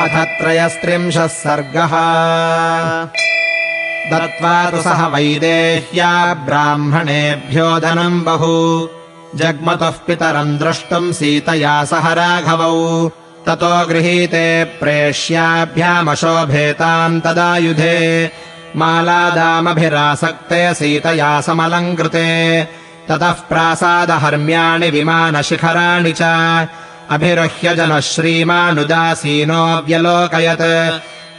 अथ त्रयस्त्रिंशः सर्गः। दत्त्वा तु सः वैदेह्या ब्राह्मणेभ्यो धनम् बहु। जग्मतुः पितरम् द्रष्टुम् सीतया सह राघवौ। ततो गृहीते प्रेष्याभ्यामशोभेताम् तदायुधे। मालादामभिरासक्ते सीतया समलङ्कृते। ततः प्रासादहर्म्याणि विमानशिखराणि च अभिरुह्य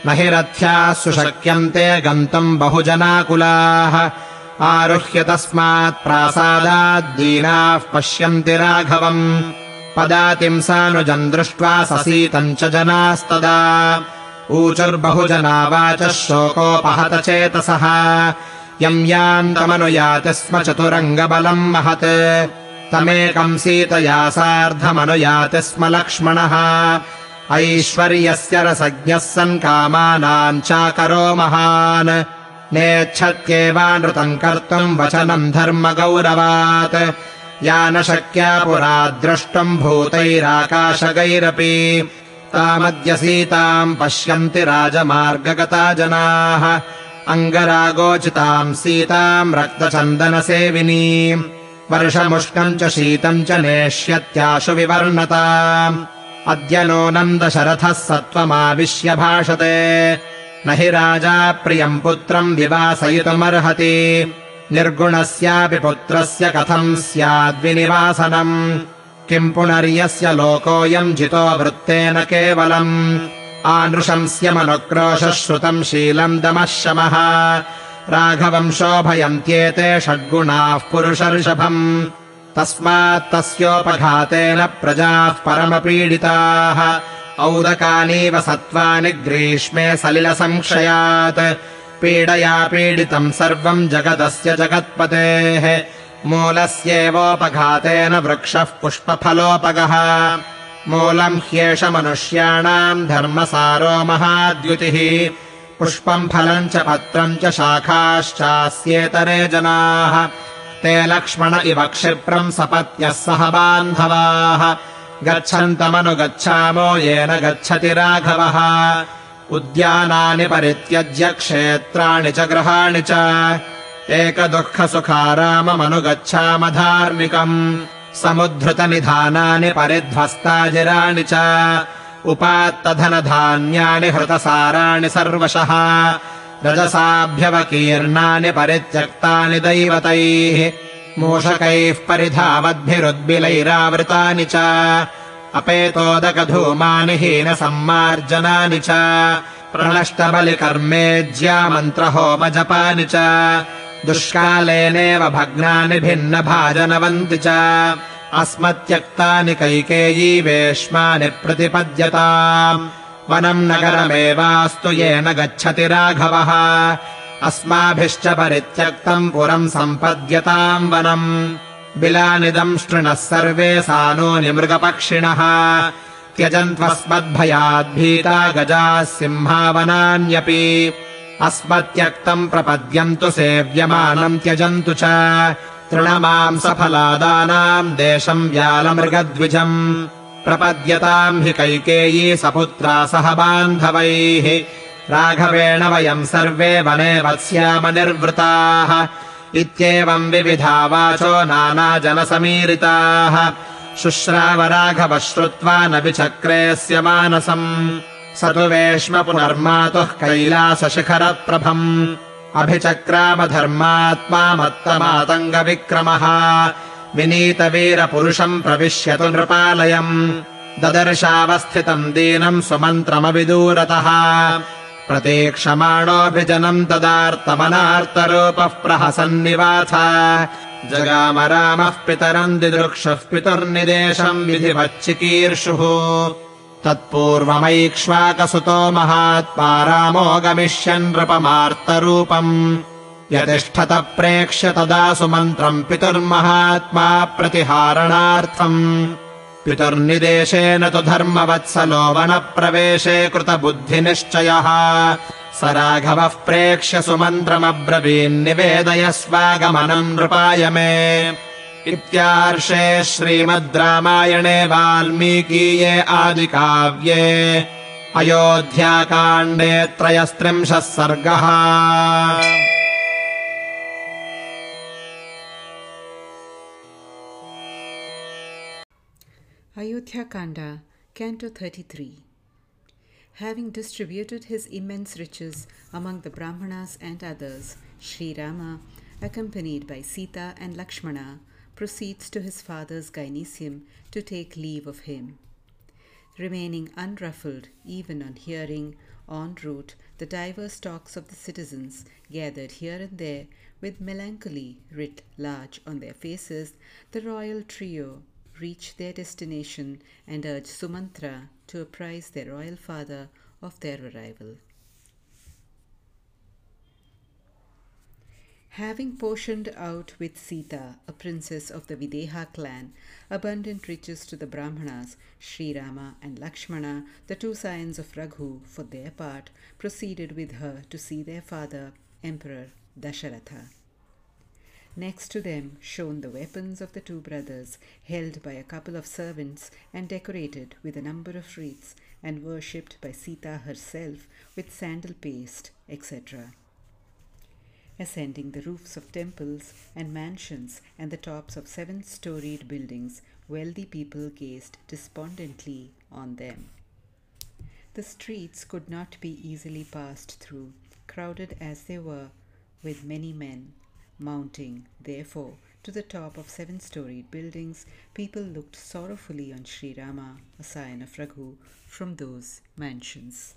न हि रथ्याः सुशक्यन्ते गन्तुम् बहुजनाकुलाः। आरुह्य तस्मात् प्रासादाद्दीनाः पश्यन्ति राघवम्। पदातिंसानुजम् दृष्ट्वा ससीतम् च जनास्तदा। ऊचुर्बहुजना वाचः शोकोपहत चेतसः। यम् यान्तमनुयाति स्म चतुरङ्गबलम् महत् तमेकम् सीतया सार्धमनुयाति स्म लक्ष्मणः। ऐश्वर्यस्य रसज्ञः सन् कामानाम् चाकरो महान्। नेच्छत्येवानृतम् कर्तुम् वचनम् धर्मगौरवात्। या न शक्या पुरा द्रष्टुम् भूतैराकाशगैरपि। तामद्य सीताम् पश्यन्ति राजमार्गगता जनाः। अङ्गरागोचिताम् सीताम् रक्तचन्दनसेविनीम् वर्षमुष्कम् च शीतम् च नेष्यत्याशु विवर्णताम् अद्य नो नन्दशरथः सत्त्वमाविश्य भाषते। न हि राजा प्रियम् पुत्रम् विवासयितुमर्हति। निर्गुणस्यापि पुत्रस्य कथम् स्याद्विनिवासनम्। किम् पुनर्यस्य लोकोऽयम् जितो वृत्तेन केवलम्। आनृशंस्यमनुक्रोशः श्रुतम् शीलम् दमः शमः राघवम् शोभयन्त्येते षड्गुणाः पुरुषर्षभम्। तस्मात् तस्योपघातेन प्रजाः परमपीडिताः। औदकानीव सत्त्वानि ग्रीष्मे सलिलसंक्षयात् पीडया पीडितम् सर्वम् जगदस्य जगत्पतेः। मूलस्येवोपघातेन वृक्षः पुष्पफलोपगः। मूलम् ह्येष मनुष्याणाम् धर्मसारो महाद्युतिः पुष्पम् फलम् च पत्रम् च शाखाश्चास्येतरे जनाः। ते लक्ष्मण इव क्षिप्रम् सपत्न्यः सह बान्धवाः। गच्छन्तमनुगच्छामो येन गच्छति राघवः। उद्यानानि परित्यज्य क्षेत्राणि च गृहाणि च। एकदुःखसुखाराममनुगच्छाम धार्मिकम्। समुद्धृतनिधानानि परिध्वस्ताजिराणि च उपात्तधनधान्यानि हृतसाराणि सर्वशः। रजसाभ्यवकीर्णानि परित्यक्तानि दैवतैः। मूषकैः परिधावद्भिरुद्बिलैरावृतानि च। अपेतोदकधूमानि हीनसम्मार्जनानि च। प्रणष्टबलिकर्मेज्यामन्त्रहोमजपानि च। दुष्कालेनेव भग्नानि भिन्नभाजनवन्ति च अस्मत्यक्तानि कैकेयी वेश्मानि प्रतिपद्यताम्। वनम् नगरमेवास्तु येन गच्छति राघवः। अस्माभिश्च परित्यक्तम् पुरम् सम्पद्यताम् वनम्। बिलानिदम् शृणः सर्वे सानूनि मृगपक्षिणः। त्यजन्त्वस्मद्भयाद्भीता गजाः सिंहावनान्यपि। अस्मत्यक्तम् प्रपद्यन्तु सेव्यमानम् त्यजन्तु च तृणमांसफलादानाम् देशम् व्यालमृगद्विजम्। प्रपद्यताम् हि कैकेयी सपुत्रा सह बान्धवैः। राघवेण वयम् सर्वे वने वत्स्याम निर्वृताः इत्येवम् विविधा वाचो नानाजनसमीरिताः। शुश्राव राघवः श्रुत्वा न विचक्रेऽस्य मानसम्। स तु वेश्म पुनर्मातुः कैलासशिखरप्रभम् अभिचक्रामधर्मात्मा मत्तमातङ्गविक्रमः विनीतवीरपुरुषम् प्रविश्यतु नृपालयम्। ददर्शावस्थितम् दीनम् सुमन्त्रमविदूरतः। प्रतीक्षमाणोऽभिजनम् तदार्तमनार्तरूपः प्रहसन्निवाथ। जगाम रामः पितरम् दिदृक्षुः पितुर्निदेशम् विधिवच्चिकीर्षुः तत्पूर्वमैक्ष्वाकसुतो महात्मा रामो गमिष्यन् नृपमार्तरूपम्। यतिष्ठत प्रेक्ष्य तदा सुमन्त्रम् पितुर्महात्मा प्रतिहारणार्थम्। पितुर्निदेशेन तु धर्मवत्सलो वनप्रवेशे कृतबुद्धिनिश्चयः। स राघवः प्रेक्ष्य सुमन्त्रमब्रवीन्निवेदयस्वागमनम् नृपाय मे इत्यार्षे श्रीमद् रामायणे वाल्मीकीये आदिकाव्ये अयोध्याकाण्डे त्रयस्त्रिंशः सर्गः Ayodhya Kanda, Canto 33 Having distributed his immense riches among the Brahmanas and others, Sri Rama, accompanied by Sita and Lakshmana, proceeds to his father's gynaeceum to take leave of him. Remaining unruffled even on hearing, en route, the diverse talks of the citizens gathered here and there, with melancholy writ large on their faces, the royal trio reach their destination and urge Sumantra to apprise their royal father of their arrival. Having portioned out with Sita, a princess of the Videha clan, abundant riches to the Brahmanas, Sri Rama and Lakshmana, the two scions of Raghu, for their part, proceeded with her to see their father, Emperor Dasharatha. Next to them shone the weapons of the two brothers, held by a couple of servants and decorated with a number of wreaths, and worshipped by Sita herself with sandal paste, etc. Ascending the roofs of temples and mansions and the tops of seven storied buildings, wealthy people gazed despondently on them. The streets could not be easily passed through, crowded as they were with many men Mounting, therefore, to the top of seven storied buildings, people looked sorrowfully on Sri Rama, a scion of Raghu, from those mansions.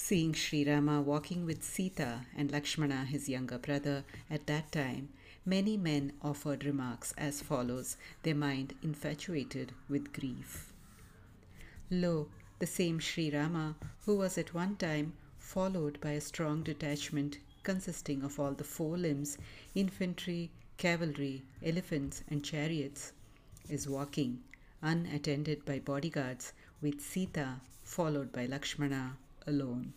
Seeing Sri Rama walking with Sita and Lakshmana, his younger brother, at that time, many men offered remarks as follows, their mind infatuated with grief. Lo, the same Sri Rama, who was at one time followed by a strong detachment consisting of all the four limbs infantry, cavalry, elephants, and chariots, is walking, unattended by bodyguards, with Sita, followed by Lakshmana, alone.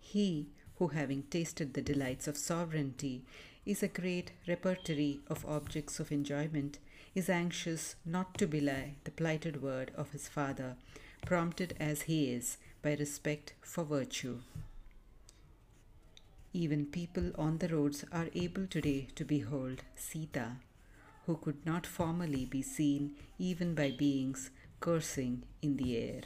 He, who having tasted the delights of sovereignty, is a great repertory of objects of enjoyment, is anxious not to belie the plighted word of his father, prompted as he is by respect for virtue. Even people on the roads are able today to behold Sita, who could not formerly be seen even by beings cursing in the air.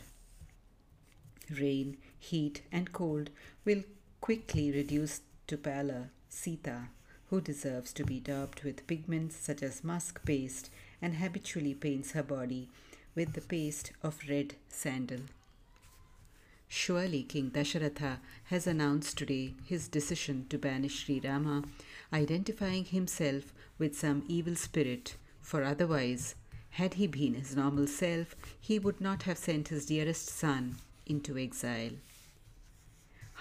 Rain, heat, and cold will quickly reduce to pallor Sita, who deserves to be daubed with pigments such as musk paste and habitually paints her body with the paste of red sandal. Surely King Dasharatha has announced today his decision to banish Sri Rama, identifying himself with some evil spirit, for otherwise, had he been his normal self, he would not have sent his dearest son into exile.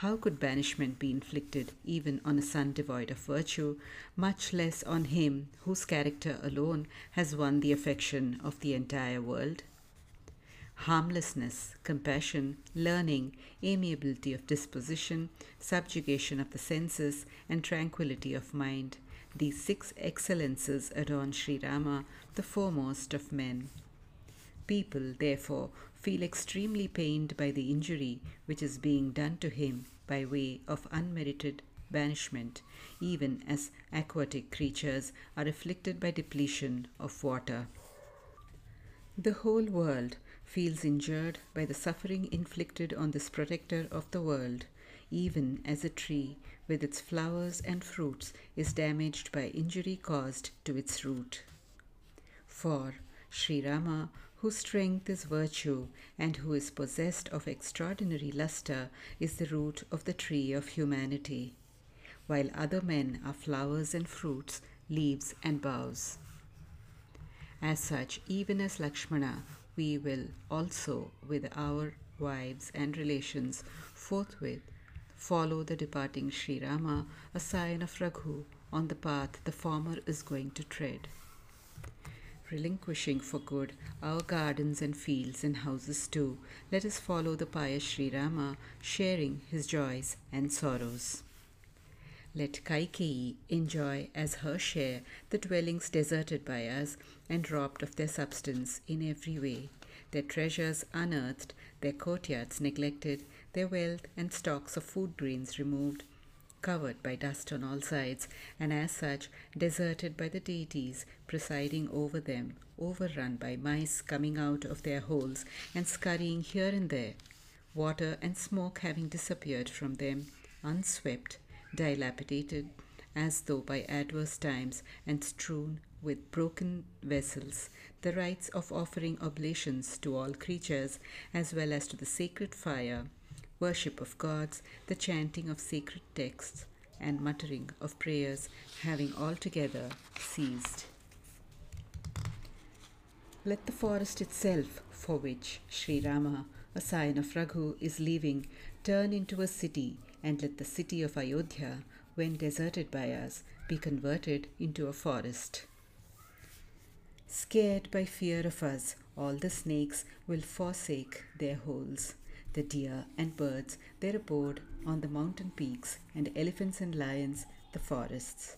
How could banishment be inflicted even on a son devoid of virtue, much less on him whose character alone has won the affection of the entire world? harmlessness, compassion, learning, amiability of disposition, subjugation of the senses, and tranquility of mind. These six excellences adorn Sri Rama, the foremost of men. People, therefore, feel extremely pained by the injury which is being done to him by way of unmerited banishment, even as aquatic creatures are afflicted by depletion of water. The whole world feels injured by the suffering inflicted on this protector of the world, even as a tree with its flowers and fruits is damaged by injury caused to its root. For Sri Rama, whose strength is virtue and who is possessed of extraordinary luster, is the root of the tree of humanity, while other men are flowers and fruits, leaves and boughs. As such, even as Lakshmana, we will also, with our wives and relations, forthwith follow the departing Sri Rama, a scion of Raghu, on the path the former is going to tread. Relinquishing for good our gardens and fields and houses too, let us follow the pious Sri Rama, sharing his joys and sorrows. Let Kaikeyi enjoy as her share the dwellings deserted by us and robbed of their substance in every way. their treasures unearthed, their courtyards neglected, their wealth and stocks of food grains removed, covered by dust on all sides, and as such deserted by the deities presiding over them, overrun by mice coming out of their holes and scurrying here and there, water and smoke having disappeared from them, unswept, dilapidated, as though by adverse times, and strewn with broken vessels, the rites of offering oblations to all creatures, as well as to the sacred fire, worship of gods, the chanting of sacred texts, and muttering of prayers having altogether ceased. Let the forest itself, for which Sri Rama, a sign of Raghu, is leaving, turn into a city, and let the city of Ayodhya, when deserted by us, be converted into a forest. Scared by fear of us, all the snakes will forsake their holes, the deer and birds their abode on the mountain peaks, and elephants and lions the forests.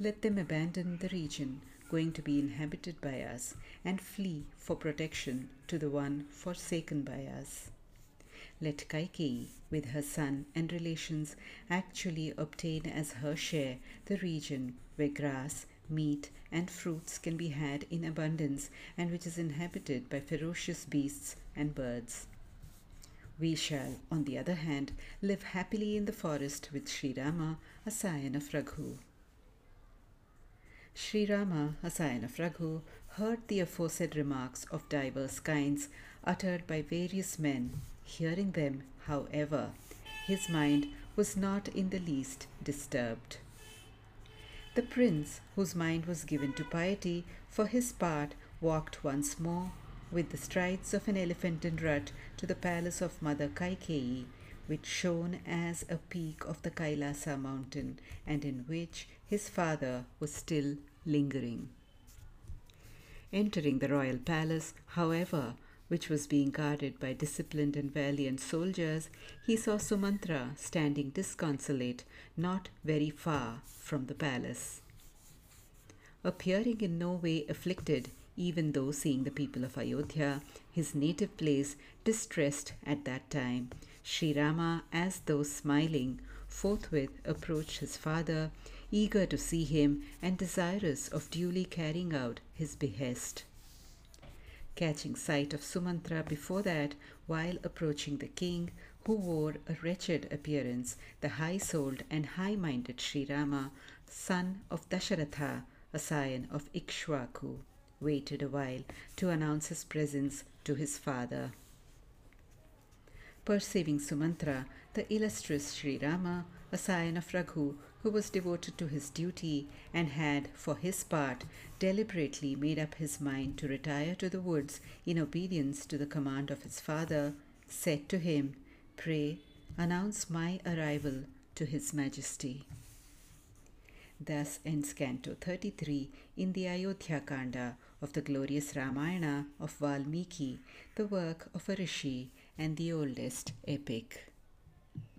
Let them abandon the region going to be inhabited by us and flee for protection to the one forsaken by us. Let Kaikeyi, with her son and relations, actually obtain as her share the region where grass, meat, and fruits can be had in abundance and which is inhabited by ferocious beasts and birds. We shall, on the other hand, live happily in the forest with Sri Rama, a scion of Raghu. Sri Rama, a scion of Raghu, heard the aforesaid remarks of divers kinds uttered by various men. Hearing them, however, his mind was not in the least disturbed. The prince, whose mind was given to piety, for his part walked once more with the strides of an elephant in rut to the palace of Mother Kaikeyi, which shone as a peak of the Kailasa mountain, and in which his father was still lingering. Entering the royal palace, however, which was being guarded by disciplined and valiant soldiers, he saw Sumantra standing disconsolate, not very far from the palace. Appearing in no way afflicted, even though seeing the people of Ayodhya, his native place, distressed at that time, Sri Rama, as though smiling, forthwith approached his father, eager to see him and desirous of duly carrying out his behest. Catching sight of Sumantra before that, while approaching the king, who wore a wretched appearance, the high souled and high minded Sri Rama, son of Dasharatha, a scion of Ikshvaku, waited a while to announce his presence to his father. Perceiving Sumantra, the illustrious Sri Rama, a scion of Raghu, who was devoted to his duty and had, for his part, deliberately made up his mind to retire to the woods in obedience to the command of his father, said to him, Pray, announce my arrival to His Majesty. Thus ends Canto 33 in the Ayodhya Kanda of the glorious Ramayana of Valmiki, the work of a rishi and the oldest epic.